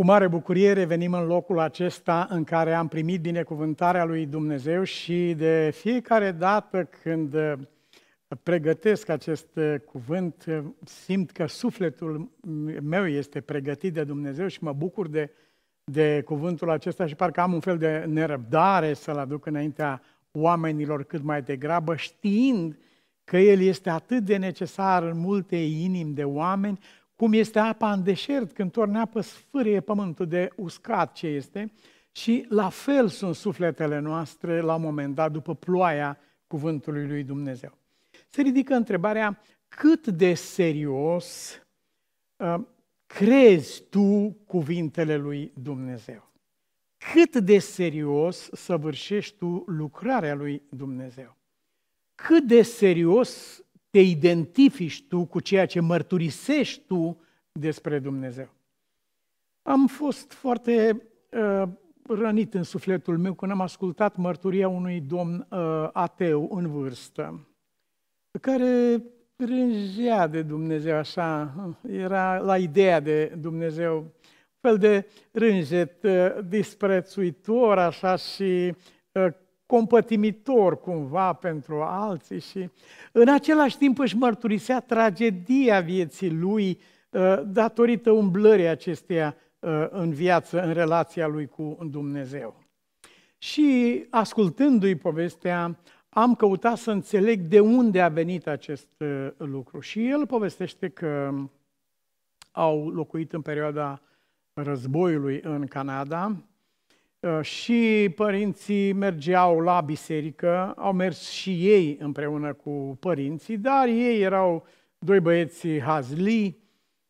Cu mare bucurie revenim în locul acesta în care am primit binecuvântarea lui Dumnezeu și de fiecare dată când uh, pregătesc acest uh, cuvânt, uh, simt că sufletul meu este pregătit de Dumnezeu și mă bucur de, de cuvântul acesta și parcă am un fel de nerăbdare să-l aduc înaintea oamenilor cât mai degrabă, știind că el este atât de necesar în multe inimi de oameni, cum este apa în deșert, când torne apă sfârie pământul de uscat ce este, și la fel sunt sufletele noastre la un moment dat după ploaia cuvântului lui Dumnezeu. Se ridică întrebarea cât de serios uh, crezi tu cuvintele lui Dumnezeu? Cât de serios săvârșești tu lucrarea lui Dumnezeu? Cât de serios te identifici tu cu ceea ce mărturisești tu despre Dumnezeu. Am fost foarte uh, rănit în sufletul meu când am ascultat mărturia unui domn uh, ateu în vârstă, care rângea de Dumnezeu așa, era la ideea de Dumnezeu, un fel de rânjet uh, disprețuitor așa și uh, compătimitor cumva pentru alții și în același timp își mărturisea tragedia vieții lui uh, datorită umblării acesteia uh, în viață, în relația lui cu Dumnezeu. Și ascultându-i povestea, am căutat să înțeleg de unde a venit acest uh, lucru. Și el povestește că au locuit în perioada războiului în Canada, Uh, și părinții mergeau la biserică, au mers și ei împreună cu părinții, dar ei erau doi băieți hazli,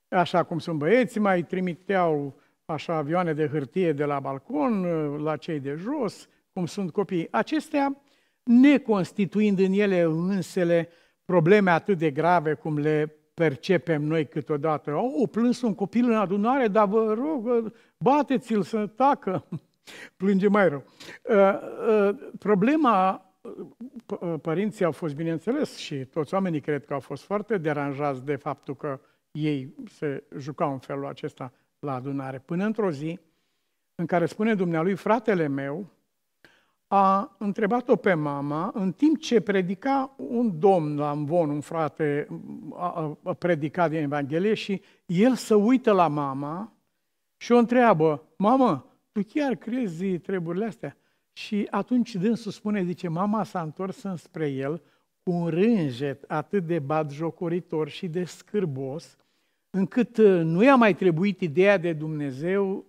așa cum sunt băieții, mai trimiteau așa avioane de hârtie de la balcon uh, la cei de jos, cum sunt copiii. Acestea, neconstituind în ele însele probleme atât de grave cum le percepem noi câteodată. Au plâns un copil în adunare, dar vă rog, bateți-l să tacă. Plânge mai rău. Uh, uh, problema, uh, părinții au fost, bineînțeles, și toți oamenii cred că au fost foarte deranjați de faptul că ei se jucau în felul acesta la adunare. Până într-o zi în care spune dumnealui, fratele meu a întrebat-o pe mama, în timp ce predica un domn la Amvon, un frate, a, a predicat din Evanghelie și el să uită la mama și o întreabă, mamă, tu chiar crezi treburile astea? Și atunci dânsul spune, zice, mama s-a întors înspre el cu un rânjet atât de batjocoritor și de scârbos, încât uh, nu i-a mai trebuit ideea de Dumnezeu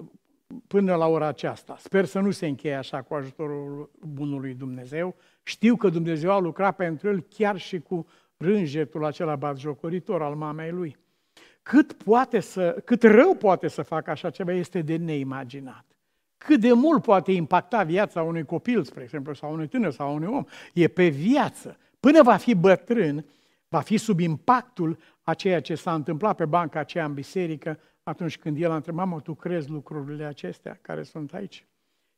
până la ora aceasta. Sper să nu se încheie așa cu ajutorul bunului Dumnezeu. Știu că Dumnezeu a lucrat pentru el chiar și cu rânjetul acela batjocoritor al mamei lui. Cât, poate să, cât rău poate să facă așa ceva este de neimaginat cât de mult poate impacta viața unui copil, spre exemplu, sau unui tânăr sau unui om. E pe viață. Până va fi bătrân, va fi sub impactul a ceea ce s-a întâmplat pe banca aceea în biserică atunci când el a întrebat, mamă, tu crezi lucrurile acestea care sunt aici?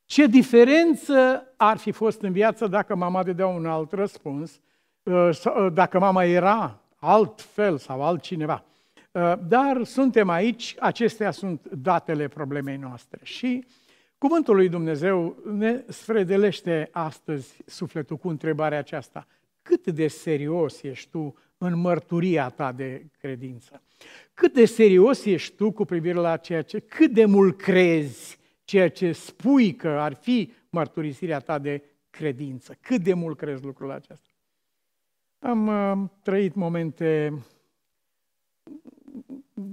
Ce diferență ar fi fost în viață dacă mama dădea un alt răspuns, uh, uh, dacă mama era altfel sau altcineva. Uh, dar suntem aici, acestea sunt datele problemei noastre. Și Cuvântul lui Dumnezeu ne sfredelește astăzi sufletul cu întrebarea aceasta. Cât de serios ești tu în mărturia ta de credință? Cât de serios ești tu cu privire la ceea ce, cât de mult crezi ceea ce spui că ar fi mărturisirea ta de credință? Cât de mult crezi lucrul acesta? Am uh, trăit momente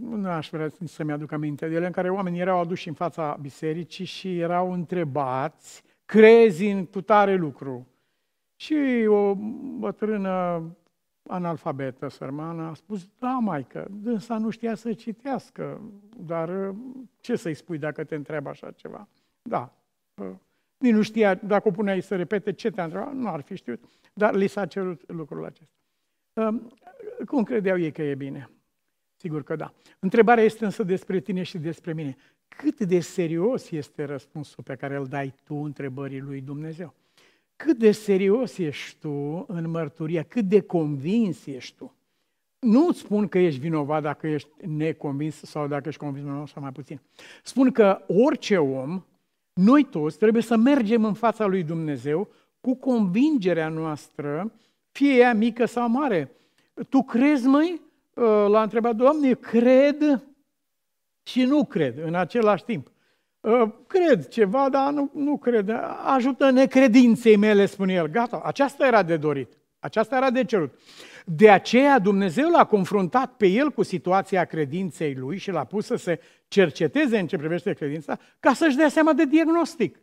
nu aș vrea să-mi aduc aminte de ele, în care oamenii erau aduși în fața bisericii și erau întrebați, crezi în tutare lucru. Și o bătrână analfabetă, sărmană, a spus, da, maică, dânsa nu știa să citească, dar ce să-i spui dacă te întreabă așa ceva? Da, nici nu știa, dacă o puneai să repete ce te-a întrebat, nu ar fi știut, dar li s-a cerut lucrul acesta. Cum credeau ei că e bine? Sigur că da. Întrebarea este însă despre tine și despre mine. Cât de serios este răspunsul pe care îl dai tu întrebării lui Dumnezeu? Cât de serios ești tu în mărturia? Cât de convins ești tu? nu îți spun că ești vinovat dacă ești neconvins sau dacă ești convins mai mult sau mai puțin. Spun că orice om, noi toți, trebuie să mergem în fața lui Dumnezeu cu convingerea noastră, fie ea mică sau mare. Tu crezi, măi? Uh, l-a întrebat, Doamne, cred și nu cred în același timp. Uh, cred ceva, dar nu, nu cred. Ajută necredinței mele, spune el. Gata, aceasta era de dorit. Aceasta era de cerut. De aceea Dumnezeu l-a confruntat pe el cu situația credinței lui și l-a pus să se cerceteze în ce privește credința, ca să-și dea seama de diagnostic.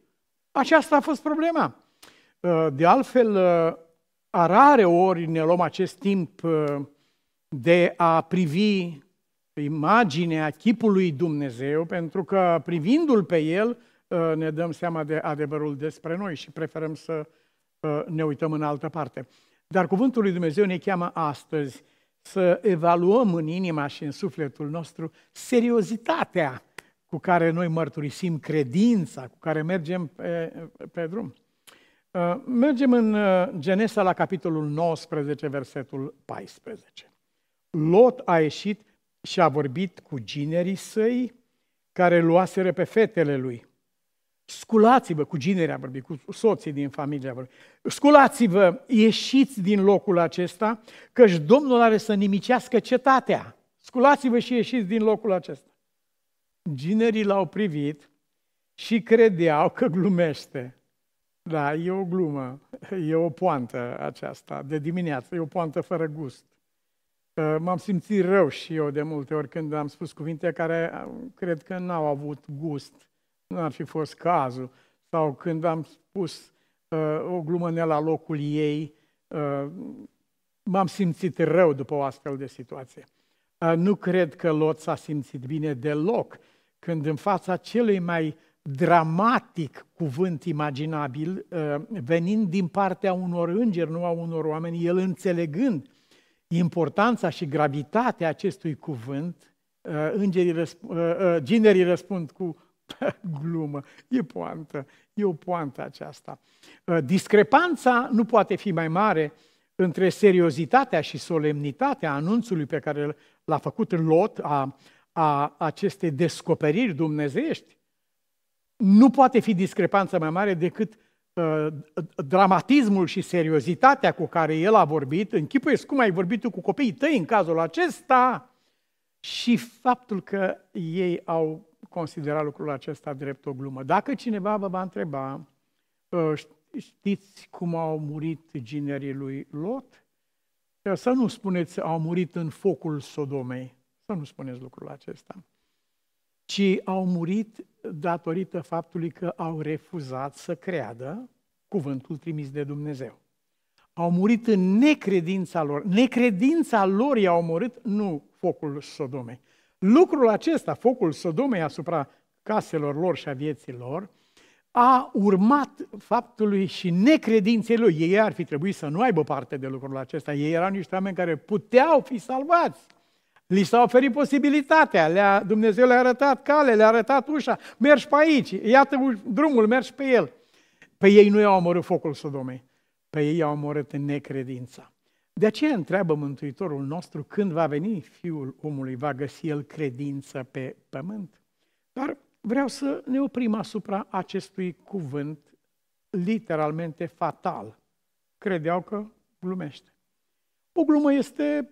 Aceasta a fost problema. Uh, de altfel, uh, a rare ori ne luăm acest timp de a privi imaginea chipului Dumnezeu, pentru că privindu-l pe el uh, ne dăm seama de adevărul despre noi și preferăm să uh, ne uităm în altă parte. Dar cuvântul lui Dumnezeu ne cheamă astăzi să evaluăm în inima și în sufletul nostru seriozitatea cu care noi mărturisim credința, cu care mergem pe, pe drum. Uh, mergem în Genesa la capitolul 19, versetul 14. Lot a ieșit și a vorbit cu ginerii săi care luaseră pe fetele lui. Sculați-vă, cu ginerii a vorbit, cu soții din familie a vorbit. Sculați-vă, ieșiți din locul acesta, căci Domnul are să nimicească cetatea. Sculați-vă și ieșiți din locul acesta. Ginerii l-au privit și credeau că glumește. Da, e o glumă, e o poantă aceasta de dimineață, e o poantă fără gust. M-am simțit rău și eu de multe ori când am spus cuvinte care uh, cred că n-au avut gust, nu ar fi fost cazul, sau când am spus uh, o glumă ne la locul ei, uh, m-am simțit rău după o astfel de situație. Uh, nu cred că Lot s-a simțit bine deloc când în fața celui mai dramatic cuvânt imaginabil, uh, venind din partea unor îngeri, nu a unor oameni, el înțelegând importanța și gravitatea acestui cuvânt, uh, îngerii răsp- uh, uh, ginerii răspund cu glumă, e poantă, e o poantă aceasta. Discrepanța nu poate fi mai mare între seriozitatea și solemnitatea anunțului pe care l-a făcut în Lot, a, a acestei descoperiri dumnezeiești. Nu poate fi discrepanța mai mare decât Uh, dramatismul și seriozitatea cu care el a vorbit, închipuiesc cum ai vorbit tu cu copiii tăi în cazul acesta și faptul că ei au considerat lucrul acesta drept o glumă. Dacă cineva vă va întreba, uh, știți cum au murit ginerii lui Lot? Uh, să nu spuneți au murit în focul Sodomei, să nu spuneți lucrul acesta, ci au murit datorită faptului că au refuzat să creadă cuvântul trimis de Dumnezeu. Au murit în necredința lor. Necredința lor i-a omorât, nu focul Sodomei. Lucrul acesta, focul Sodomei asupra caselor lor și a vieții lor, a urmat faptului și necredinței lor. Ei ar fi trebuit să nu aibă parte de lucrul acesta. Ei erau niște oameni care puteau fi salvați. Li s-a oferit posibilitatea, le-a, Dumnezeu le-a arătat cale, le-a arătat ușa, mergi pe aici, iată drumul, mergi pe el. Pe ei nu i-au omorât focul Sodomei, pe ei i-au omorât în necredința. De aceea întreabă Mântuitorul nostru când va veni Fiul omului, va găsi el credință pe pământ. Dar vreau să ne oprim asupra acestui cuvânt literalmente fatal. Credeau că glumește. O glumă este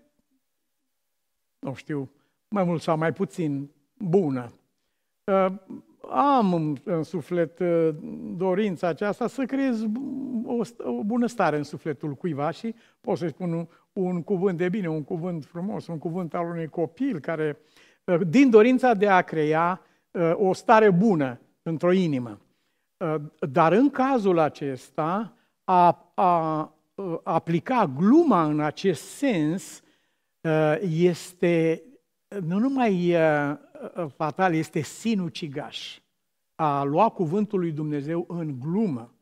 nu știu, mai mult sau mai puțin bună. Uh, am în suflet uh, dorința aceasta să creez o, o bună stare în sufletul cuiva și pot să-i spun un, un cuvânt de bine, un cuvânt frumos, un cuvânt al unui copil care, uh, din dorința de a crea o stare bună într-o inimă. Dar în cazul acesta, a, a aplica gluma în acest sens Uh, este nu numai uh, uh, fatal, este sinucigaș. A lua cuvântul lui Dumnezeu în glumă,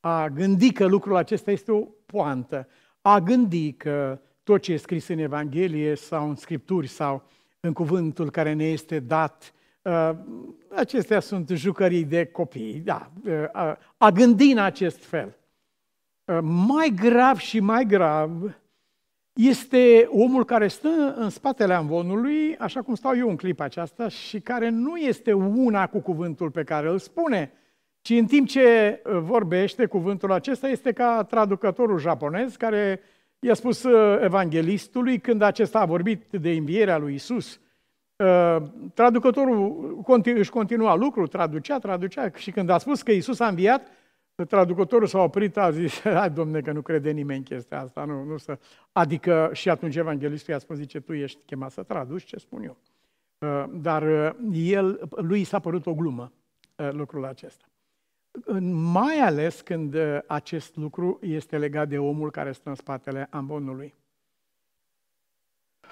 a gândi că lucrul acesta este o poantă, a gândi că tot ce e scris în Evanghelie sau în Scripturi sau în cuvântul care ne este dat, acestea sunt jucării de copii, da, a gândi în acest fel. Mai grav și mai grav este omul care stă în spatele amvonului, așa cum stau eu în clipa aceasta, și care nu este una cu cuvântul pe care îl spune, ci în timp ce uh, vorbește cuvântul acesta, este ca traducătorul japonez care i-a spus uh, evanghelistului când acesta a vorbit de învierea lui Isus. Uh, traducătorul își continua lucrul, traducea, traducea și când a spus că Isus a înviat, traducătorul s-a oprit, a zis, hai domne că nu crede nimeni chestia asta, nu, nu să... Adică și atunci evanghelistul i-a spus, zice, tu ești chemat să traduci ce spun eu. Dar el, lui s-a părut o glumă lucrul acesta. Mai ales când uh, acest lucru este legat de omul care stă în spatele ambonului.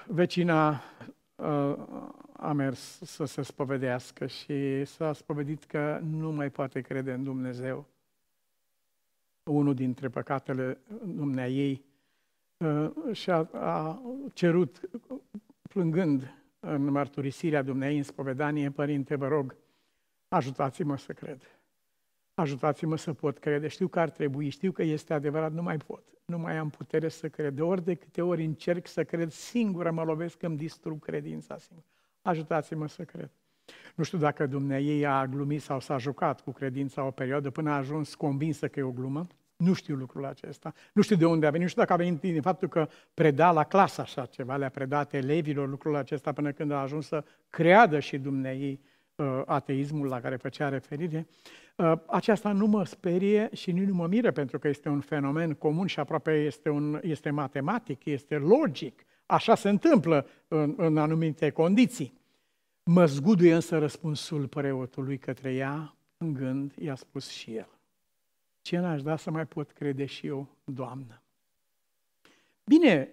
Vecina uh, a mers să se spovedească și s-a spovedit că nu mai poate crede în Dumnezeu. Unul dintre păcatele dumnea ei uh, și-a a cerut, plângând în mărturisirea dumneai în spovedanie, Părinte, vă rog, ajutați-mă să cred. Ajutați-mă să pot crede. Știu că ar trebui, știu că este adevărat, nu mai pot. Nu mai am putere să cred. De ori de câte ori încerc să cred singură, mă lovesc, îmi distrug credința singură. Ajutați-mă să cred. Nu știu dacă ei a glumit sau s-a jucat cu credința o perioadă până a ajuns convinsă că e o glumă. Nu știu lucrul acesta. Nu știu de unde a venit. Nu știu dacă a venit din faptul că preda la clasă așa ceva, le-a predat elevilor lucrul acesta până când a ajuns să creadă și dumneai uh, ateismul la care făcea referire. Uh, aceasta nu mă sperie și nici nu mă miră pentru că este un fenomen comun și aproape este, un, este matematic, este logic. Așa se întâmplă în, în anumite condiții. Mă zguduie însă răspunsul preotului către ea, în gând, i-a spus și el. Ce n-aș da să mai pot crede și eu, Doamnă? Bine,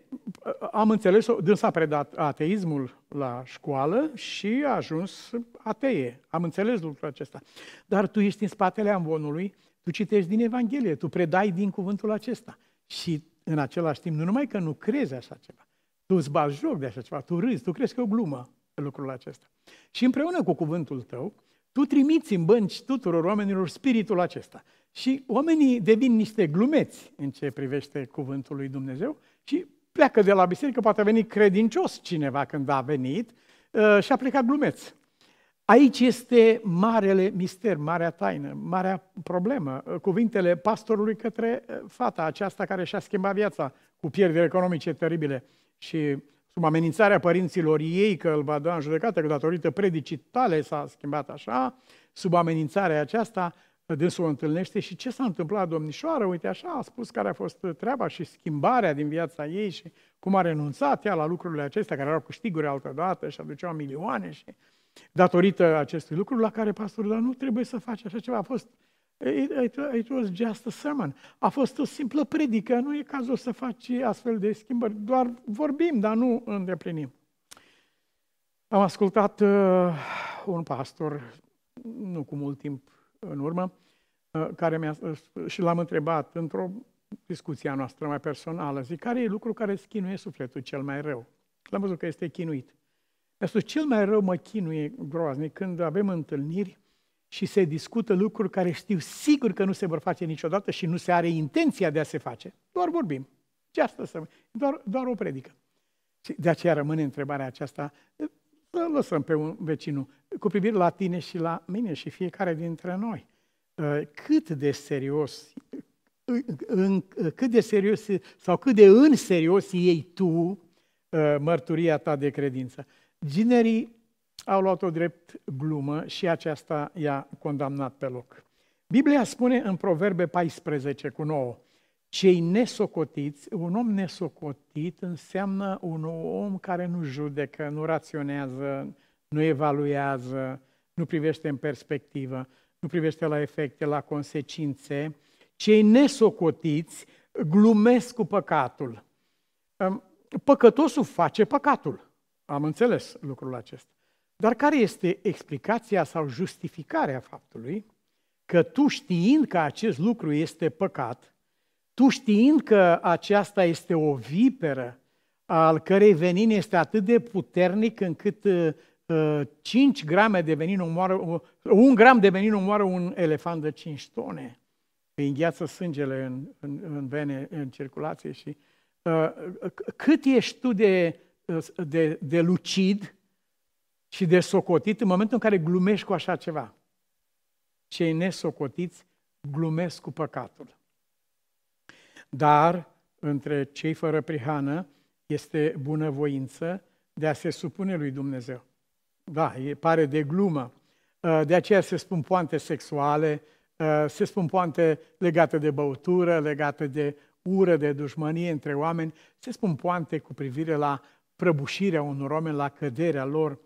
am înțeles, dânsa a predat ateismul la școală și a ajuns atee. Am înțeles lucrul acesta. Dar tu ești în spatele amvonului, tu citești din Evanghelie, tu predai din cuvântul acesta. Și în același timp, nu numai că nu crezi așa ceva, tu îți bagi joc de așa ceva, tu râzi, tu crezi că e o glumă lucrul acesta. Și împreună cu cuvântul tău, tu trimiți în bănci tuturor oamenilor spiritul acesta. Și oamenii devin niște glumeți în ce privește cuvântul lui Dumnezeu și pleacă de la biserică, poate a venit credincios cineva când a venit uh, și a plecat glumeț. Aici este marele mister, marea taină, marea problemă. Uh, cuvintele pastorului către uh, fata aceasta care și-a schimbat viața cu pierderi economice teribile și sub amenințarea părinților ei că îl va da în judecată, că datorită predicii tale s-a schimbat așa, sub amenințarea aceasta, dânsul o întâlnește și ce s-a întâmplat, domnișoară, uite așa, a spus care a fost treaba și schimbarea din viața ei și cum a renunțat ea la lucrurile acestea, care erau câștiguri altădată și aduceau milioane și datorită acestui lucru la care pastorul, dar nu trebuie să faci așa ceva, a fost It, it, it was just a sermon. A fost o simplă predică, nu e cazul să faci astfel de schimbări. Doar vorbim, dar nu îndeplinim. Am ascultat uh, un pastor, nu cu mult timp în urmă, uh, care mi-a, uh, și l-am întrebat într-o discuție a noastră mai personală, zic, care e lucru care îți chinuie sufletul cel mai rău? L-am văzut că este chinuit. Mi-a spus, cel mai rău mă chinuie groaznic când avem întâlniri și se discută lucruri care știu sigur că nu se vor face niciodată și nu se are intenția de a se face. Doar vorbim. Ce asta să... Doar, doar o predică. Și de aceea rămâne întrebarea aceasta, să lăsăm pe un vecinul, cu privire la tine și la mine și fiecare dintre noi. Uh, cât de serios, în, cât de serios sau cât de în serios iei tu uh, mărturia ta de credință. Ginerii au luat-o drept glumă și aceasta i-a condamnat pe loc. Biblia spune în Proverbe 14 cu 9, cei nesocotiți, un om nesocotit înseamnă un om care nu judecă, nu raționează, nu evaluează, nu privește în perspectivă, nu privește la efecte, la consecințe. Cei nesocotiți glumesc cu păcatul. Păcătosul face păcatul. Am înțeles lucrul acesta. Dar care este explicația sau justificarea faptului că tu știind că acest lucru este păcat, tu știind că aceasta este o viperă al cărei venin este atât de puternic încât uh, 5 uh, grame de venin omoară, uh, un gram de venin omoară un elefant de 5 tone. Îi îngheață sângele în, în, în vene, în circulație și cât ești tu de, de, de lucid și de socotit în momentul în care glumești cu așa ceva. Cei nesocotiți glumesc cu păcatul. Dar între cei fără prihană este bunăvoință de a se supune lui Dumnezeu. Da, e pare de glumă. Uh, de aceea se spun poante sexuale, uh, se spun poante legate de băutură, legate de ură, de dușmănie între oameni, se spun poante cu privire la prăbușirea unor oameni, la căderea lor.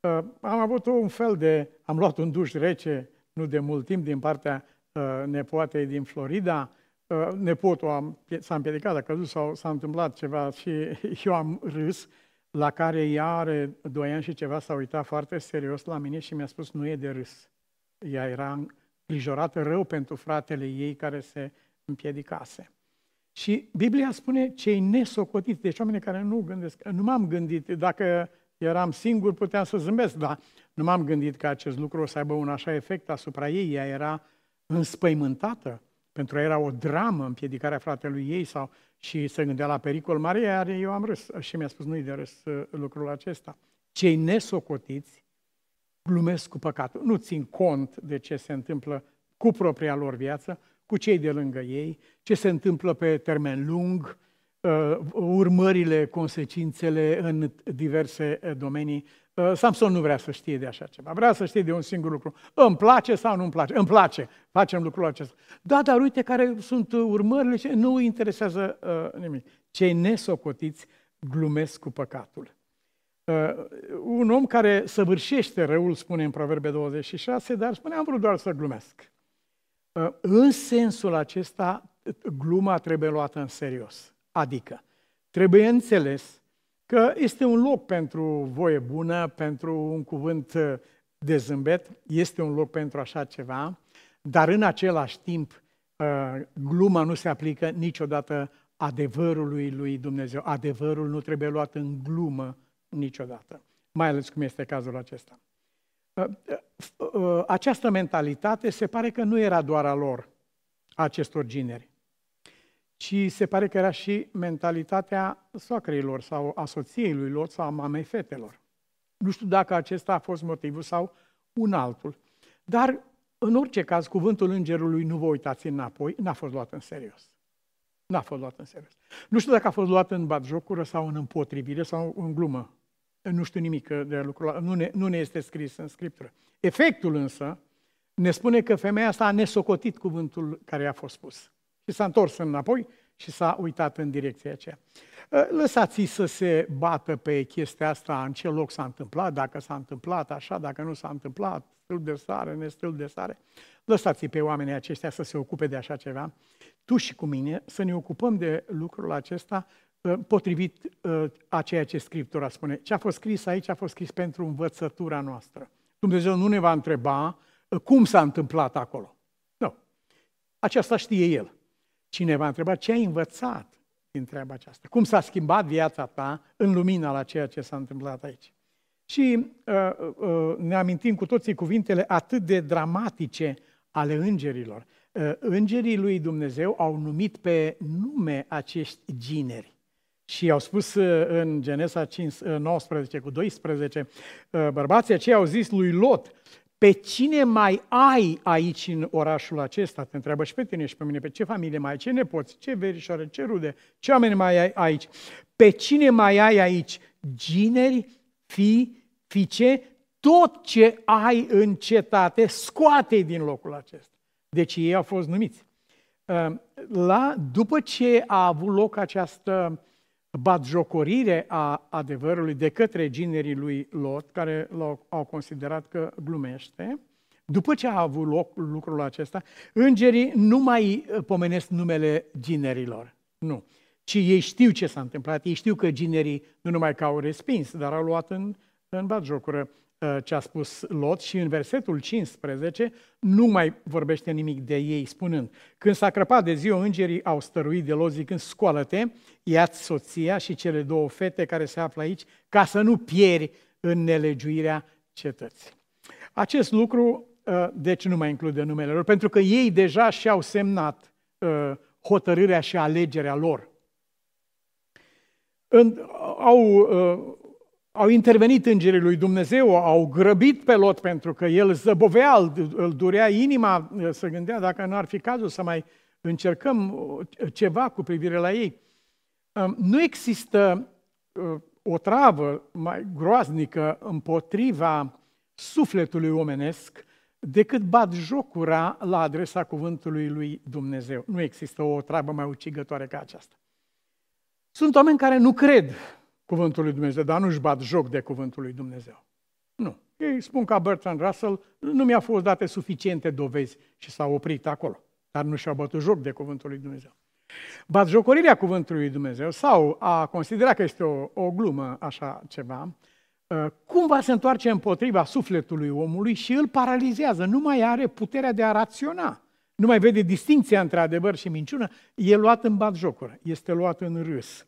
Uh, am avut un fel de, am luat un duș rece, nu de mult timp, din partea nepoatei din Florida, nepotul am, s-a împiedicat, a căzut sau s-a întâmplat ceva și eu am râs, la care ea are doi ani și ceva, s-a uitat foarte serios la mine și mi-a spus, nu e de râs. Ea era îngrijorată rău pentru fratele ei care se împiedicase. Și Biblia spune cei nesocotiți, deci oameni care nu gândesc. Nu m-am gândit, dacă eram singur puteam să zâmbesc, dar nu m-am gândit că acest lucru o să aibă un așa efect asupra ei. Ea era înspăimântată, pentru ea era o dramă împiedicarea fratelui ei sau și se gândea la pericol mare, iar eu am râs și mi-a spus nu-i de râs uh, lucrul acesta. Cei nesocotiți glumesc cu păcatul, nu țin cont de ce se întâmplă cu propria lor viață, cu cei de lângă ei, ce se întâmplă pe termen lung, uh, urmările, consecințele în diverse uh, domenii Uh, Samson nu vrea să știe de așa ceva, vrea să știe de un singur lucru. Îmi place sau nu îmi place? Îmi place, facem lucrul acesta. Da, dar uite care sunt urmările și nu îi interesează uh, nimic. Cei nesocotiți glumesc cu păcatul. Uh, un om care săvârșește răul, spune în Proverbe 26, dar spune, am vrut doar să glumesc. Uh, în sensul acesta, gluma trebuie luată în serios. Adică, trebuie înțeles că este un loc pentru voie bună, pentru un cuvânt uh, de zâmbet, este un loc pentru așa ceva, dar în același timp uh, gluma nu se aplică niciodată adevărului lui Dumnezeu. Adevărul nu trebuie luat în glumă niciodată, mai ales cum este cazul acesta. Uh, această mentalitate se pare că nu era doar a lor, a acestor gineri ci se pare că era și mentalitatea soacreilor sau a soției lui Lot sau a mamei fetelor. Nu știu dacă acesta a fost motivul sau un altul. Dar, în orice caz, cuvântul îngerului, nu vă uitați înapoi, n-a fost luat în serios. N-a fost luat în serios. Nu știu dacă a fost luat în batjocură sau în împotrivire sau în glumă. Nu știu nimic de lucrul nu ne, nu ne este scris în Scriptură. Efectul însă ne spune că femeia asta a nesocotit cuvântul care i-a fost spus. Și s-a întors înapoi și s-a uitat în direcția aceea. Ă, lăsați-i să se bată pe chestia asta, în ce loc s-a întâmplat, dacă s-a întâmplat așa, dacă nu s-a întâmplat, stâlp de sare, nestâlp de sare. Lăsați-i pe oamenii aceștia să se ocupe de așa ceva. Tu și cu mine să ne ocupăm de lucrul acesta ă, potrivit ă, a ceea ce Scriptura spune. Ce a fost scris aici a fost scris pentru învățătura noastră. Dumnezeu nu ne va întreba cum s-a întâmplat acolo. Nu. Aceasta știe El. Cineva a întrebat ce ai învățat din treaba aceasta? Cum s-a schimbat viața ta în lumina la ceea ce s-a întâmplat aici? Și uh, uh, ne amintim cu toții cuvintele atât de dramatice ale îngerilor. Uh, îngerii lui Dumnezeu au numit pe nume acești gineri. Și au spus uh, în Genesa 5, 19 uh, cu 12, uh, bărbații aceia au zis lui Lot, pe cine mai ai aici în orașul acesta? Te întreabă și pe tine și pe mine, pe ce familie mai ai, ce nepoți, ce verișoare, ce rude, ce oameni mai ai aici? Pe cine mai ai aici? Gineri, fi, fiice, tot ce ai în cetate, scoate din locul acesta. Deci ei au fost numiți. La, după ce a avut loc această batjocorire a adevărului de către ginerii lui Lot, care au considerat că glumește, după ce a avut loc lucrul acesta, îngerii nu mai uh, pomenesc numele ginerilor. Nu. Ci ei știu ce s-a întâmplat, ei știu că ginerii nu numai că au respins, dar au luat în, în batjocură Uh, ce a spus Lot și în versetul 15 nu mai vorbește nimic de ei, spunând, când s-a crăpat de ziua, îngerii au stăruit de Lot zicând, scoală-te, ia-ți soția și cele două fete care se află aici, ca să nu pieri în nelegiuirea cetății. Acest lucru, uh, deci, nu mai include numele lor, pentru că ei deja și-au semnat uh, hotărârea și alegerea lor. au, uh, au intervenit îngerii lui Dumnezeu, au grăbit pe Lot pentru că el zăbovea, îl, îl durea inima, să gândea dacă nu ar fi cazul să mai încercăm ceva cu privire la ei. Um, nu există o travă mai groaznică împotriva sufletului omenesc decât bat jocura la adresa cuvântului lui Dumnezeu. Nu există o treabă mai ucigătoare ca aceasta. Sunt oameni care nu cred cuvântul lui Dumnezeu, dar nu-și bat joc de cuvântul lui Dumnezeu. Nu. Ei spun ca Bertrand Russell, nu mi-a fost date suficiente dovezi și s-au oprit acolo, dar nu și-au bătut joc de cuvântul lui Dumnezeu. Batjocorirea cuvântului lui Dumnezeu sau a considera că este o, o glumă, așa ceva, ă, cumva se întoarce împotriva sufletului omului și îl paralizează. Nu mai are puterea de a raționa. Nu mai vede distinția între adevăr și minciună. E luat în batjocură, este luat în râs.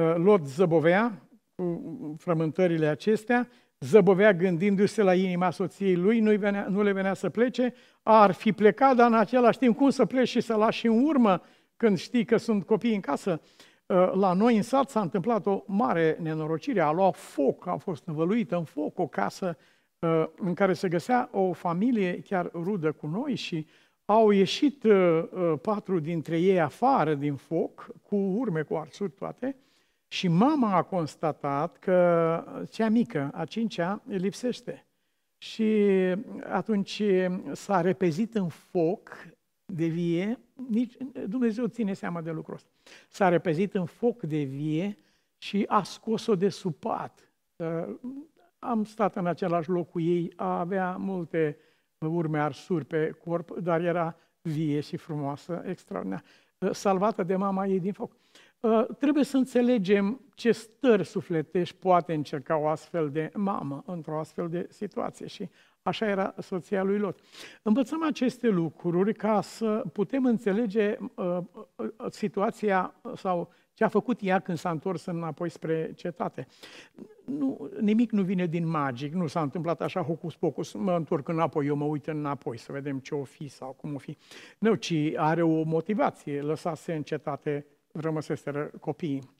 Ă, Lot zăbovea cu frământările acestea, zăbovea gândindu-se la inima soției lui, nu, venea, nu le venea să plece, ar fi plecat, dar în același timp cum să pleci și să lași în urmă când știi că sunt copii în casă, uh, la noi în sat s-a întâmplat o mare nenorocire, a luat foc, a fost învăluită în foc o casă uh, în care se găsea o familie chiar rudă cu noi și au ieșit uh, patru dintre ei afară din foc, cu urme, cu arsuri toate, și mama a constatat că cea mică, a cincea, lipsește. Și atunci s-a repezit în foc de vie, nici Dumnezeu ține seama de lucrul ăsta. S-a repezit în foc de vie și a scos-o de sub pat. Uh, am stat în același loc cu ei, avea multe urme arsuri pe corp, dar era vie și frumoasă, extraordinar, uh, salvată de mama ei din foc. Uh, trebuie să înțelegem ce stări sufletești poate încerca o astfel de mamă într-o astfel de situație și Așa era soția lui Lot. Învățăm aceste lucruri ca să putem înțelege uh, uh, situația sau ce a făcut ea când s-a întors înapoi spre cetate. Nu, nimic nu vine din magic, nu s-a întâmplat așa hocus pocus, mă întorc înapoi, eu mă uit înapoi să vedem ce o fi sau cum o fi. Nu, ci are o motivație, lăsase în cetate, rămăseseră copiii,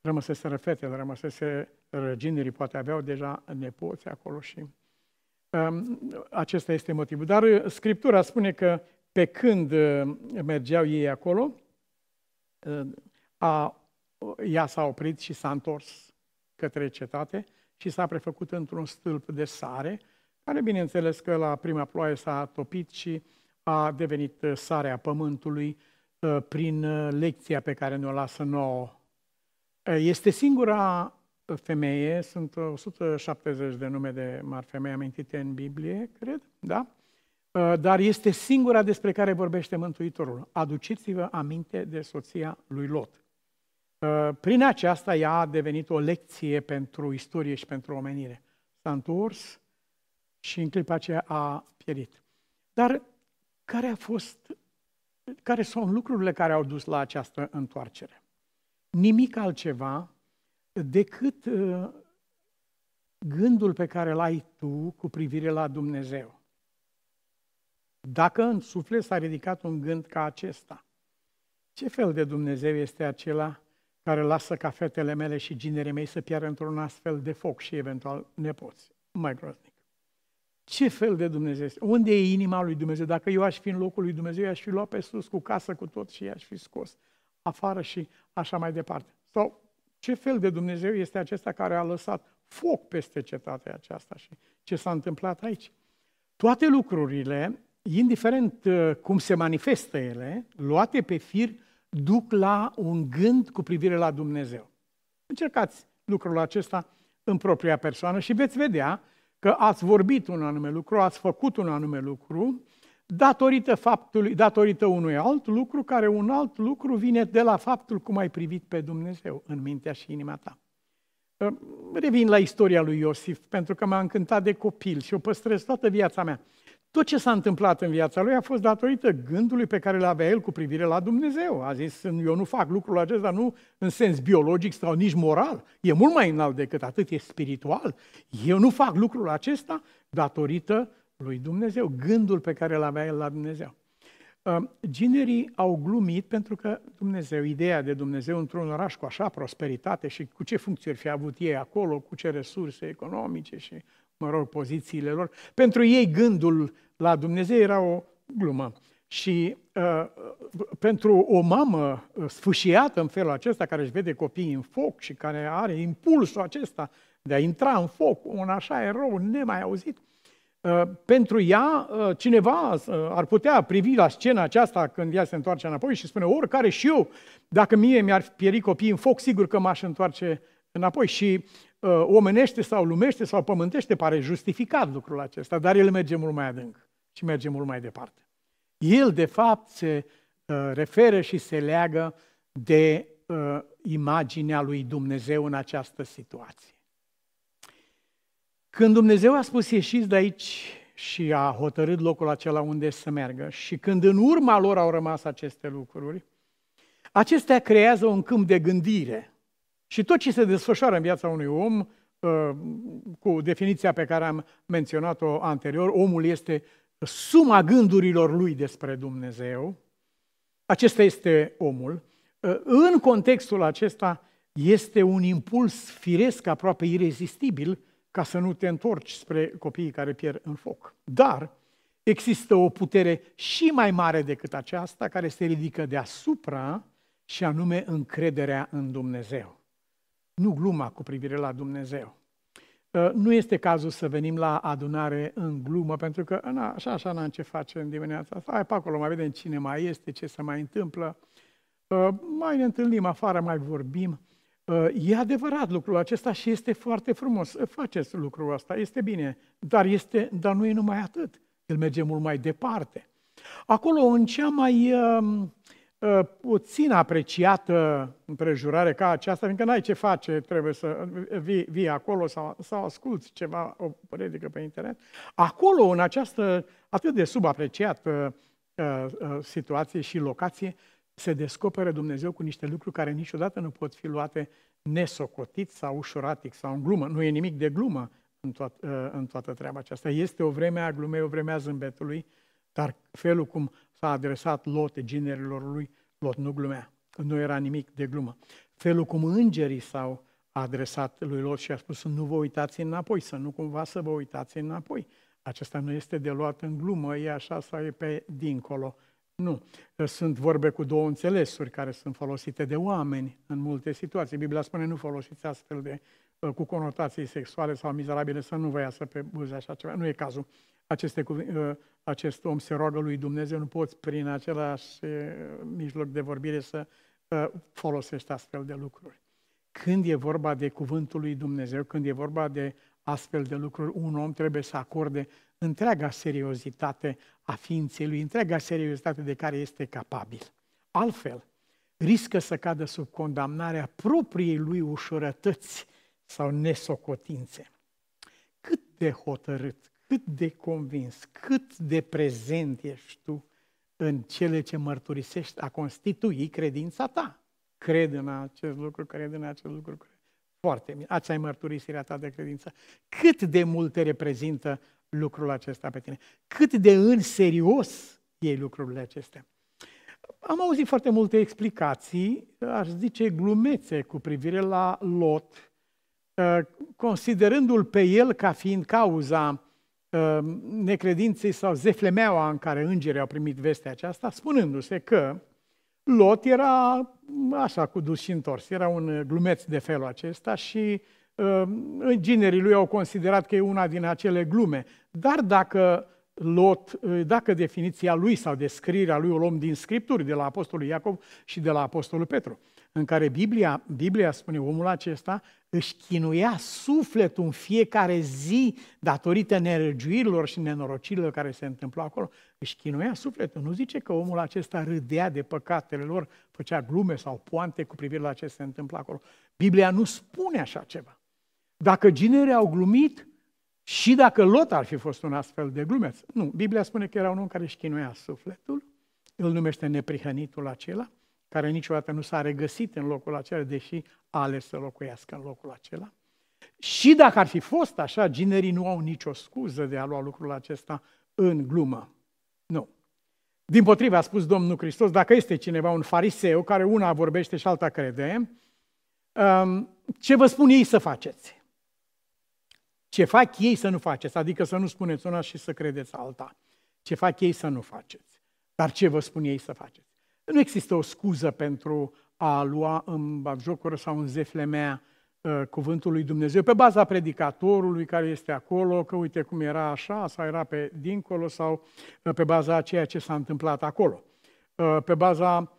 rămăseseră fetele, rămăsese ginerii, poate aveau deja nepoți acolo și acesta este motivul. Dar uh, Scriptura spune că pe când uh, mergeau ei acolo, uh, a, ea s-a oprit și s-a întors către cetate și s-a prefăcut într-un stâlp de sare, care bineînțeles că la prima ploaie s-a topit și a devenit sarea pământului prin lecția pe care ne-o lasă nouă. Este singura femeie, sunt 170 de nume de mari femei amintite în Biblie, cred, da? Uh, dar este singura despre care vorbește Mântuitorul. Aduceți-vă aminte de soția lui Lot. Uh, prin aceasta ea a devenit o lecție pentru istorie și pentru omenire. S-a întors și în clipa aceea a pierit. Dar care a fost, care sunt lucrurile care au dus la această întoarcere? Nimic altceva decât uh, gândul pe care îl ai tu cu privire la Dumnezeu. Dacă în suflet s-a ridicat un gând ca acesta, ce fel de Dumnezeu este acela care lasă ca fetele mele și ginere mei să piară într-un astfel de foc și eventual nepoți? Mai groaznic. Ce fel de Dumnezeu este? Unde e inima lui Dumnezeu? Dacă eu aș fi în locul lui Dumnezeu, aș fi luat pe sus cu casă, cu tot și aș fi scos afară și așa mai departe. Sau ce fel de Dumnezeu este acesta care a lăsat foc peste cetatea aceasta și ce s-a întâmplat aici? Toate lucrurile, indiferent uh, cum se manifestă ele, luate pe fir, duc la un gând cu privire la Dumnezeu. Încercați lucrul acesta în propria persoană și veți vedea că ați vorbit un anume lucru, ați făcut un anume lucru datorită faptului, datorită unui alt lucru, care un alt lucru vine de la faptul cum ai privit pe Dumnezeu în mintea și inima ta. Revin la istoria lui Iosif, pentru că m-a încântat de copil și o păstrez toată viața mea. Tot ce s-a întâmplat în viața lui a fost datorită gândului pe care îl avea el cu privire la Dumnezeu. A zis, eu nu fac lucrul acesta, nu în sens biologic sau nici moral. E mult mai înalt decât atât, e spiritual. Eu nu fac lucrul acesta datorită lui Dumnezeu, gândul pe care îl avea el la Dumnezeu. Uh, ginerii au glumit pentru că Dumnezeu, ideea de Dumnezeu într-un oraș cu așa prosperitate și cu ce funcții fi avut ei acolo, cu ce resurse economice și, mă rog, pozițiile lor, pentru ei gândul la Dumnezeu era o glumă. Și uh, pentru o mamă uh, sfâșiată în felul acesta, care își vede copiii în foc și care are impulsul acesta de a intra în foc, un așa erou nemai auzit, uh, pentru ea, uh, cineva uh, ar putea privi la scena aceasta când ea se întoarce înapoi și spune, oricare și eu, dacă mie mi-ar pieri copiii în foc, sigur că m-aș întoarce înapoi. Și uh, omenește sau lumește sau pământește pare justificat lucrul acesta, dar el merge mult mai adânc și merge mult mai departe. El, de fapt, se uh, referă și se leagă de uh, imaginea lui Dumnezeu în această situație. Când Dumnezeu a spus ieșiți de aici și a hotărât locul acela unde să meargă și când în urma lor au rămas aceste lucruri, acestea creează un câmp de gândire. Și tot ce se desfășoară în viața unui om, uh, cu definiția pe care am menționat-o anterior, omul este suma gândurilor lui despre Dumnezeu, acesta este omul, în contextul acesta este un impuls firesc aproape irezistibil ca să nu te întorci spre copiii care pierd în foc. Dar există o putere și mai mare decât aceasta care se ridică deasupra și anume încrederea în Dumnezeu. Nu gluma cu privire la Dumnezeu. Ă, nu este cazul să venim la adunare în glumă, pentru că na, așa, așa n-am ce face în dimineața asta. Hai pe acolo, mai vedem cine mai este, ce se mai întâmplă. Ă, mai ne întâlnim afară, mai vorbim. Ă, e adevărat lucrul acesta și este foarte frumos. Faceți lucrul ăsta, este bine, dar, este, dar nu e numai atât. El merge mult mai departe. Acolo, în cea mai uh, Ă, puțin apreciată împrejurare ca aceasta, fiindcă n-ai ce face, trebuie să vii, vii acolo sau, sau asculți ceva, o predică pe internet. Acolo, în această atât de subapreciată uh, uh, situație și locație, se descoperă Dumnezeu cu niște lucruri care niciodată nu pot fi luate nesocotit sau ușuratic sau în glumă. Nu e nimic de glumă în, toat, uh, în toată treaba aceasta. Este o vreme a glumei, o vreme a zâmbetului, dar felul cum s-a adresat Lot ginerilor lui, Lot nu glumea, nu era nimic de glumă. Felul cum îngerii s-au adresat lui Lot și a spus să nu vă uitați înapoi, să nu cumva să vă uitați înapoi. Acesta nu este de luat în glumă, e așa sau e pe dincolo. Nu. Sunt vorbe cu două înțelesuri care sunt folosite de oameni în multe situații. Biblia spune nu folosiți astfel de cu conotații sexuale sau mizerabile să nu vă iasă pe buze așa ceva. Nu e cazul aceste, uh, acest om se roagă lui Dumnezeu, nu poți prin același uh, mijloc de vorbire să uh, folosești astfel de lucruri. Când e vorba de cuvântul lui Dumnezeu, când e vorba de astfel de lucruri, un om trebuie să acorde întreaga seriozitate a ființei lui, întreaga seriozitate de care este capabil. Altfel, riscă să cadă sub condamnarea propriei lui ușurătăți sau nesocotințe. Cât de hotărât, cât de convins, cât de prezent ești tu în cele ce mărturisești a constitui credința ta. Cred în acest lucru, cred în acest lucru. Cred. Foarte bine. Ați ai mărturisirea ta de credință. Cât de mult te reprezintă lucrul acesta pe tine. Cât de în serios iei lucrurile acestea. Am auzit foarte multe explicații, aș zice glumețe cu privire la Lot, considerându-l pe el ca fiind cauza Ehm, necredinței sau zeflemeaua în care îngerii au primit vestea aceasta, spunându-se că Lot era așa cu dus și întors, era un glumeț de felul acesta și uh, ginerii lui au considerat că e una din acele glume. Dar dacă Lot, dacă definiția lui sau descrierea lui o luăm din Scripturi, de la Apostolul Iacov și de la Apostolul Petru, în care Biblia, Biblia spune omul acesta își chinuia sufletul în fiecare zi datorită nerăgiuirilor și nenorocirilor care se întâmplau acolo, își chinuia sufletul. Nu zice că omul acesta râdea de păcatele lor, făcea glume sau poante cu privire la ce se întâmplă acolo. Biblia nu spune așa ceva. Dacă ginerii au glumit, și dacă Lot ar fi fost un astfel de glumeț, nu, Biblia spune că era un om care își chinuia sufletul, îl numește neprihănitul acela, care niciodată nu s-a regăsit în locul acela, deși a ales să locuiască în locul acela. Și dacă ar fi fost așa, ginerii nu au nicio scuză de a lua lucrul acesta în glumă. Nu. Din potriva a spus Domnul Hristos, dacă este cineva un fariseu care una vorbește și alta crede, um, ce vă spun ei să faceți? Ce fac ei să nu faceți, adică să nu spuneți una și să credeți alta. Ce fac ei să nu faceți. Dar ce vă spun ei să faceți? Nu există o scuză pentru a lua în bagiocură sau în zeflemea uh, cuvântul lui Dumnezeu pe baza predicatorului care este acolo, că uite cum era așa, sau era pe dincolo, sau uh, pe baza a ceea ce s-a întâmplat acolo. Uh, pe baza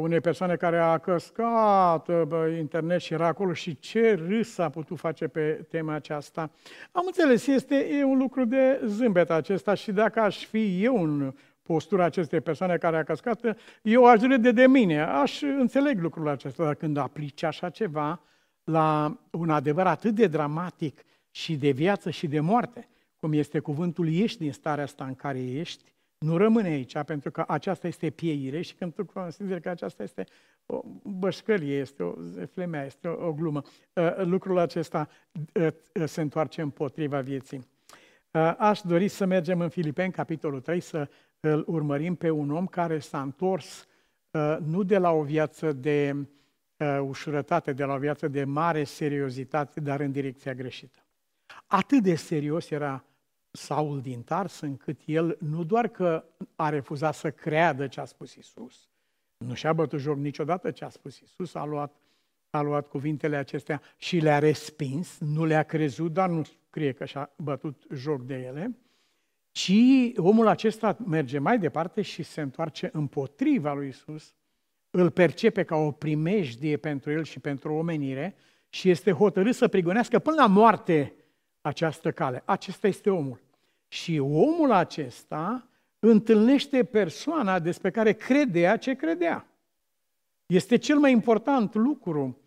unei persoane care a căscat internet și era acolo și ce râs a putut face pe tema aceasta. Am înțeles, este e un lucru de zâmbet acesta și dacă aș fi eu un postura acestei persoane care a căscat, eu aș râde de mine, aș înțeleg lucrul acesta, dar când aplici așa ceva la un adevăr atât de dramatic și de viață și de moarte, cum este cuvântul, ești din starea asta în care ești, nu rămâne aici, pentru că aceasta este pieire și când tu consideri că aceasta este o bășcălie, este o flemea, este o, o glumă, ă, lucrul acesta ă, ă, se întoarce împotriva vieții. Aș dori să mergem în Filipeni, capitolul 3, să îl urmărim pe un om care s-a întors uh, nu de la o viață de uh, ușurătate, de la o viață de mare seriozitate, dar în direcția greșită. Atât de serios era Saul din Tars, încât el nu doar că a refuzat să creadă ce a spus Isus, nu și-a bătut joc niciodată ce a spus Isus, a luat, a luat cuvintele acestea și le-a respins, nu le-a crezut, dar nu scrie că și-a bătut joc de ele, ci omul acesta merge mai departe și se întoarce împotriva lui Isus, îl percepe ca o primejdie pentru el și pentru omenire și este hotărât să prigonească până la moarte această cale. Acesta este omul. Și omul acesta întâlnește persoana despre care credea ce credea. Este cel mai important lucru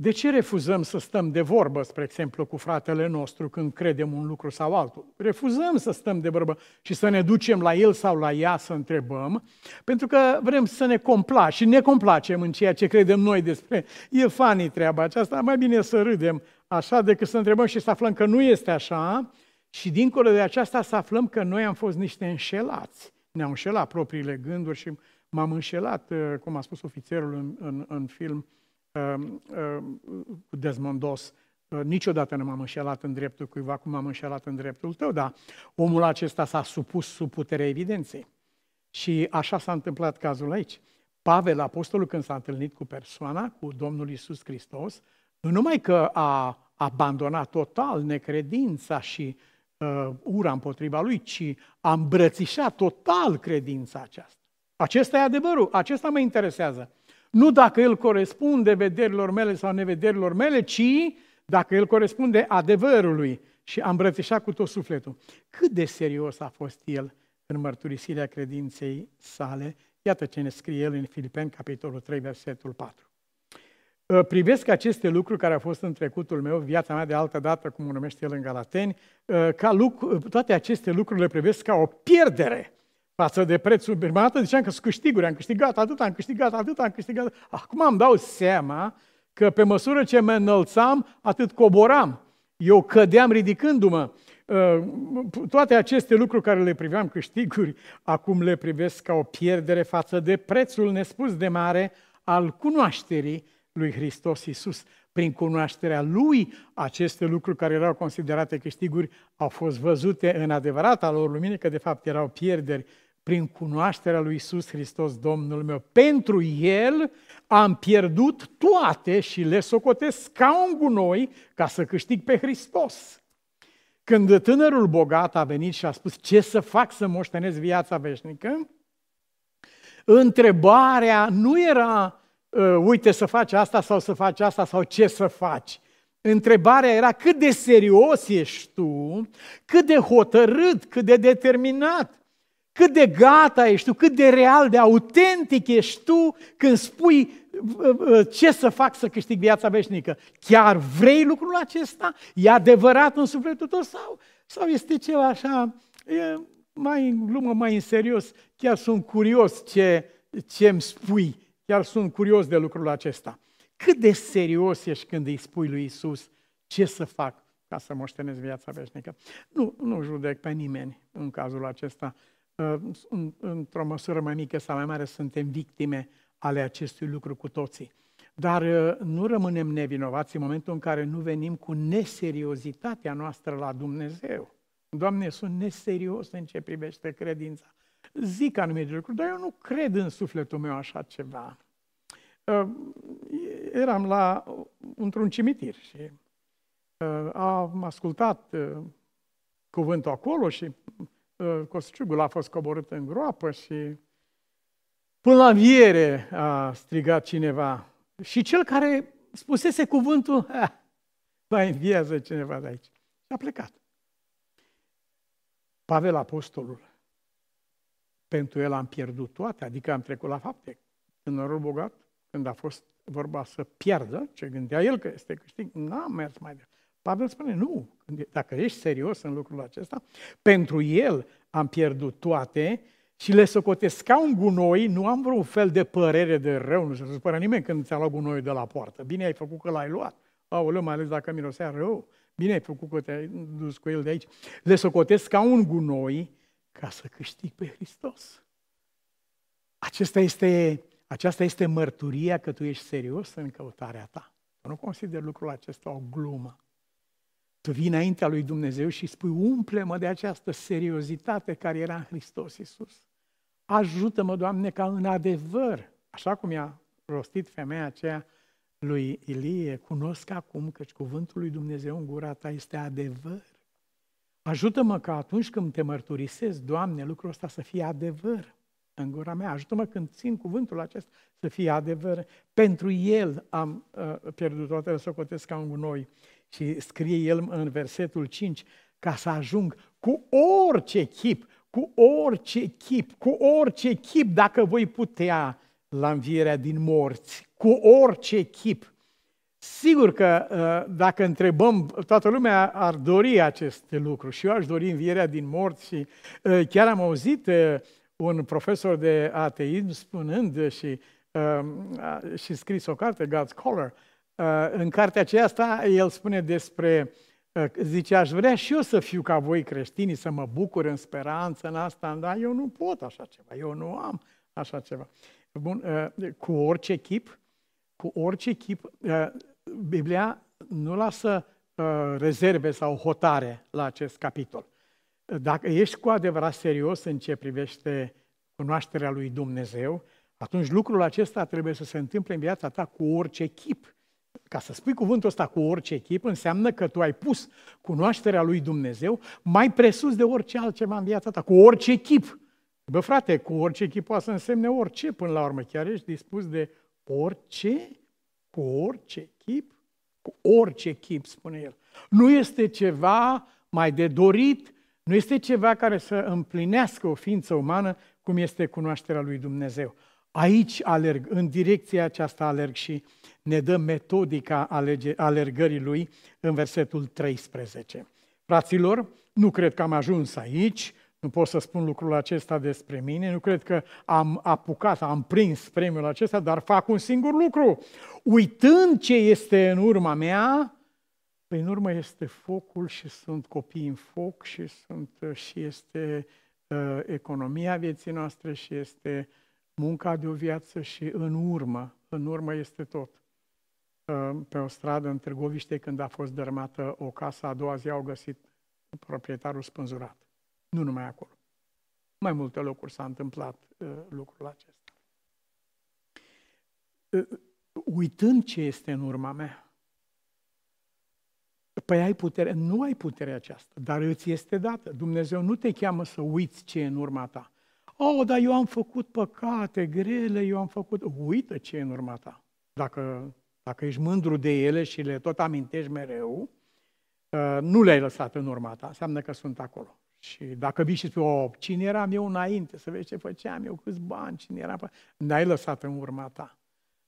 de ce refuzăm să stăm de vorbă, spre exemplu, cu fratele nostru când credem un lucru sau altul? Refuzăm să stăm de vorbă și să ne ducem la el sau la ea să întrebăm, pentru că vrem să ne complacem și ne complacem în ceea ce credem noi despre. E fani treaba aceasta, mai bine să râdem așa decât să întrebăm și să aflăm că nu este așa și dincolo de aceasta să aflăm că noi am fost niște înșelați. Ne-au înșelat propriile gânduri și m-am înșelat, cum a spus ofițerul în, în, în film, Um, um, cu dezmondos. Uh, niciodată nu m-am înșelat în dreptul cuiva cum m-am înșelat în dreptul tău, dar omul acesta s-a supus sub puterea evidenței. Și așa s-a întâmplat cazul aici. Pavel, apostolul, când s-a întâlnit cu persoana, cu Domnul Isus Hristos, nu numai că a abandonat total necredința și uh, ura împotriva lui, ci a îmbrățișat total credința aceasta. Acesta e adevărul, acesta mă interesează. Nu dacă el corespunde vederilor mele sau nevederilor mele, ci dacă el corespunde adevărului și a îmbrățișat cu tot sufletul. Cât de serios a fost el în mărturisirea credinței sale? Iată ce ne scrie el în Filipeni, capitolul 3, versetul 4. Ă, privesc aceste lucruri care au fost în trecutul meu, viața mea de altă dată, cum o numește el în Galateni, ă, ca lucru, toate aceste lucruri le privesc ca o pierdere față de prețul. Prima dată ziceam că sunt câștiguri, am câștigat atât, am câștigat atât, am câștigat Acum îmi dau seama că pe măsură ce mă înălțam, atât coboram. Eu cădeam ridicându-mă. Uh, toate aceste lucruri care le priveam câștiguri, acum le privesc ca o pierdere față de prețul nespus de mare al cunoașterii lui Hristos Iisus. Prin cunoașterea Lui, aceste lucruri care erau considerate câștiguri au fost văzute în adevărata lor lumină, că de fapt erau pierderi prin cunoașterea lui Isus Hristos, Domnul meu. Pentru El am pierdut toate și le socotesc ca un gunoi ca să câștig pe Hristos. Când tânărul bogat a venit și a spus ce să fac să moștenesc viața veșnică, întrebarea nu era ă, uite să faci asta sau să faci asta sau ce să faci. Întrebarea era cât de serios ești tu, cât de hotărât, cât de determinat cât de gata ești tu, cât de real, de autentic ești tu când spui ce să fac să câștig viața veșnică. Chiar vrei lucrul acesta? E adevărat în sufletul tău sau, sau este ceva așa, e mai în glumă, mai în serios? Chiar sunt curios ce, ce îmi spui, chiar sunt curios de lucrul acesta. Cât de serios ești când îi spui lui Isus ce să fac ca să moștenesc viața veșnică? Nu, nu judec pe nimeni în cazul acesta într-o măsură mai mică sau mai mare, suntem victime ale acestui lucru cu toții. Dar uh, nu rămânem nevinovați în momentul în care nu venim cu neseriozitatea noastră la Dumnezeu. Doamne, sunt neserios în ce privește credința. Zic anumite lucruri, dar eu nu cred în sufletul meu așa ceva. Uh, eram la, într-un cimitir și uh, am ascultat cuvântul acolo și costiugul a fost coborât în groapă și până la viere a strigat cineva, și cel care spusese cuvântul, ha, mai înviază cineva de aici. Și a plecat. Pavel Apostolul, pentru el am pierdut toate, adică am trecut la fapte. Tânărul bogat, când a fost vorba să piardă, ce gândea el că este câștig, n-a mers mai departe. Pavel spune, nu, dacă ești serios în lucrul acesta, pentru el am pierdut toate și le socotesc ca un gunoi, nu am vreun fel de părere de rău, nu se supără nimeni când ți-a luat gunoiul de la poartă. Bine ai făcut că l-ai luat. Aoleu, mai ales dacă mirosea rău. Bine ai făcut că te-ai dus cu el de aici. Le socotesc ca un gunoi ca să câștig pe Hristos. Acesta este, aceasta este mărturia că tu ești serios în căutarea ta. Eu nu consider lucrul acesta o glumă. Tu vii înaintea lui Dumnezeu și spui, umple-mă de această seriozitate care era în Hristos Iisus. Ajută-mă, Doamne, ca în adevăr, așa cum i-a rostit femeia aceea lui Ilie, cunosc acum că cuvântul lui Dumnezeu în gura ta este adevăr. Ajută-mă ca atunci când te mărturisesc, Doamne, lucrul ăsta să fie adevăr în gura mea. Ajută-mă când țin cuvântul acesta să fie adevăr. Pentru el am uh, pierdut toate, să o ca un gunoi. Și scrie el în versetul 5, ca să ajung cu orice chip, cu orice chip, cu orice chip, dacă voi putea la învierea din morți, cu orice chip. Sigur că uh, dacă întrebăm, toată lumea ar dori acest lucru și eu aș dori învierea din morți și uh, chiar am auzit uh, un profesor de ateism spunând și, și scris o carte, God's Color, în cartea aceasta el spune despre Zice, aș vrea și eu să fiu ca voi creștinii, să mă bucur în speranță în asta, dar eu nu pot așa ceva, eu nu am așa ceva. Bun, cu orice chip, cu orice chip, Biblia nu lasă rezerve sau hotare la acest capitol. Dacă ești cu adevărat serios în ce privește cunoașterea lui Dumnezeu, atunci lucrul acesta trebuie să se întâmple în viața ta cu orice chip ca să spui cuvântul ăsta cu orice echip, înseamnă că tu ai pus cunoașterea lui Dumnezeu mai presus de orice altceva în viața ta, cu orice echip. Bă, frate, cu orice echip poate să însemne orice până la urmă. Chiar ești dispus de orice? Cu orice echip? Cu orice echip, spune el. Nu este ceva mai de dorit, nu este ceva care să împlinească o ființă umană, cum este cunoașterea lui Dumnezeu. Aici alerg, în direcția aceasta alerg și ne dă metodica alege, alergării lui în versetul 13. Fraților, nu cred că am ajuns aici, nu pot să spun lucrul acesta despre mine, nu cred că am apucat, am prins premiul acesta, dar fac un singur lucru. Uitând ce este în urma mea, păi în urmă este focul și sunt copii în foc și, sunt, și este uh, economia vieții noastre și este munca de o viață și în urmă, în urmă este tot. Uh, pe o stradă în Târgoviște, când a fost dărmată o casă, a doua zi au găsit proprietarul spânzurat. Nu numai acolo. Mai multe locuri s-a întâmplat uh, lucrul acesta. Uh, uitând ce este în urma mea, păi ai putere, nu ai puterea aceasta, dar îți este dată. Dumnezeu nu te cheamă să uiți ce e în urma ta. Oh, dar eu am făcut păcate grele, eu am făcut... Uită ce e în urma ta. Dacă dacă ești mândru de ele și le tot amintești mereu, uh, nu le-ai lăsat în urma ta, înseamnă că sunt acolo. Și dacă vii și spui, oh, cine eram eu înainte, să vezi ce făceam eu, câți bani, cine eram, n-ai lăsat în urma ta.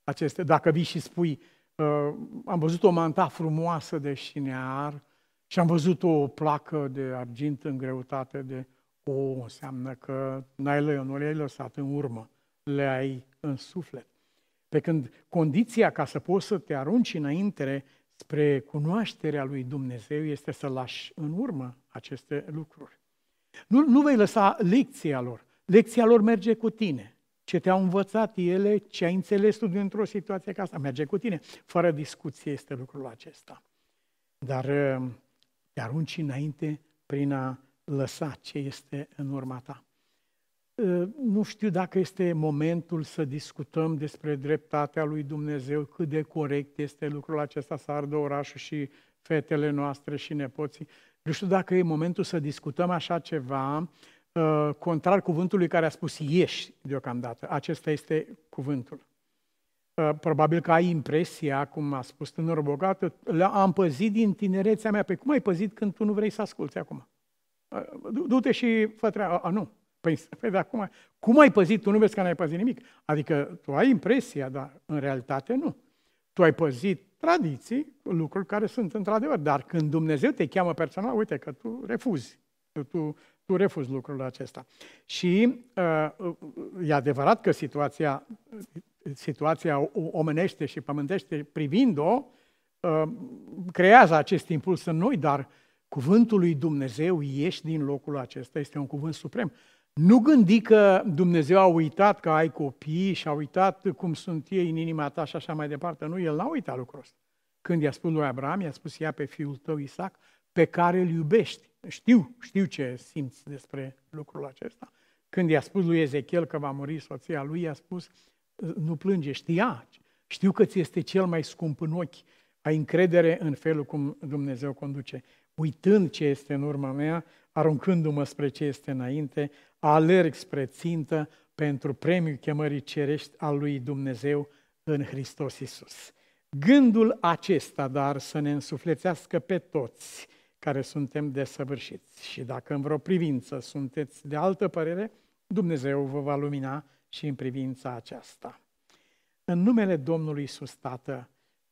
Aceste, dacă vii și spui, uh, am văzut o manta frumoasă de șinear și am văzut o placă de argint în greutate de o, înseamnă că n-ai, nu le-ai lăsat în urmă, le-ai în suflet. Pe când condiția ca să poți să te arunci înainte spre cunoașterea lui Dumnezeu este să lași în urmă aceste lucruri. Nu, nu vei lăsa lecția lor. Lecția lor merge cu tine. Ce te-au învățat ele, ce ai înțeles tu dintr-o situație ca asta, merge cu tine. Fără discuție este lucrul acesta. Dar uh, te arunci înainte prin a lăsa ce este în urma ta. Uh, nu știu dacă este momentul să discutăm despre dreptatea lui Dumnezeu, cât de corect este lucrul acesta să ardă orașul și fetele noastre și nepoții. Nu știu dacă e momentul să discutăm așa ceva, uh, contrar cuvântului care a spus ieși deocamdată. Acesta este cuvântul. Uh, probabil că ai impresia, cum a spus tânărul bogat, am păzit din tinerețea mea. Pe cum ai păzit când tu nu vrei să asculți acum? Uh, du-te și fă treaba. A, nu. Păi, păi de acum, cum ai păzit? Tu nu vezi că n-ai păzit nimic. Adică tu ai impresia, dar în realitate nu. Tu ai păzit tradiții, lucruri care sunt într-adevăr, dar când Dumnezeu te cheamă personal, uite că tu refuzi. Tu, tu refuzi lucrul acesta. Și uh, e adevărat că situația, situația omenește și pământește privind-o, uh, creează acest impuls în noi, dar cuvântul lui Dumnezeu ieși din locul acesta, este un cuvânt suprem. Nu gândi că Dumnezeu a uitat că ai copii și a uitat cum sunt ei în inima ta și așa mai departe. Nu, El n-a uitat lucrul ăsta. Când i-a spus lui Abraham, i-a spus ia pe fiul tău Isaac, pe care îl iubești. Știu, știu ce simți despre lucrul acesta. Când i-a spus lui Ezechiel că va muri soția lui, i-a spus, nu plânge, știa, știu că ți este cel mai scump în ochi, ai încredere în felul cum Dumnezeu conduce. Uitând ce este în urma mea, aruncându-mă spre ce este înainte, alerg spre țintă pentru premiul chemării cerești al lui Dumnezeu în Hristos Isus. Gândul acesta, dar, să ne însuflețească pe toți care suntem desăvârșiți. Și dacă în vreo privință sunteți de altă părere, Dumnezeu vă va lumina și în privința aceasta. În numele Domnului Isus, Tată,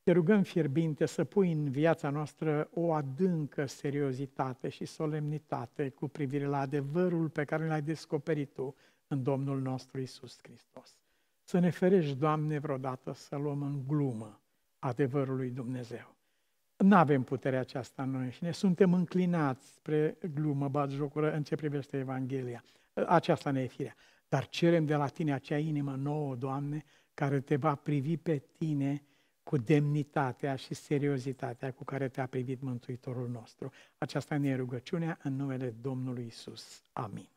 te rugăm fierbinte să pui în viața noastră o adâncă seriozitate și solemnitate cu privire la adevărul pe care l-ai descoperit Tu în Domnul nostru Isus Hristos. Să ne ferești, Doamne, vreodată să luăm în glumă adevărul lui Dumnezeu. Nu avem puterea aceasta în noi și ne suntem înclinați spre glumă, jocură în ce privește Evanghelia. Aceasta ne e firea. Dar cerem de la Tine acea inimă nouă, Doamne, care te va privi pe Tine cu demnitatea și seriozitatea cu care te-a privit Mântuitorul nostru. Aceasta ne e rugăciunea în numele Domnului Isus. Amin.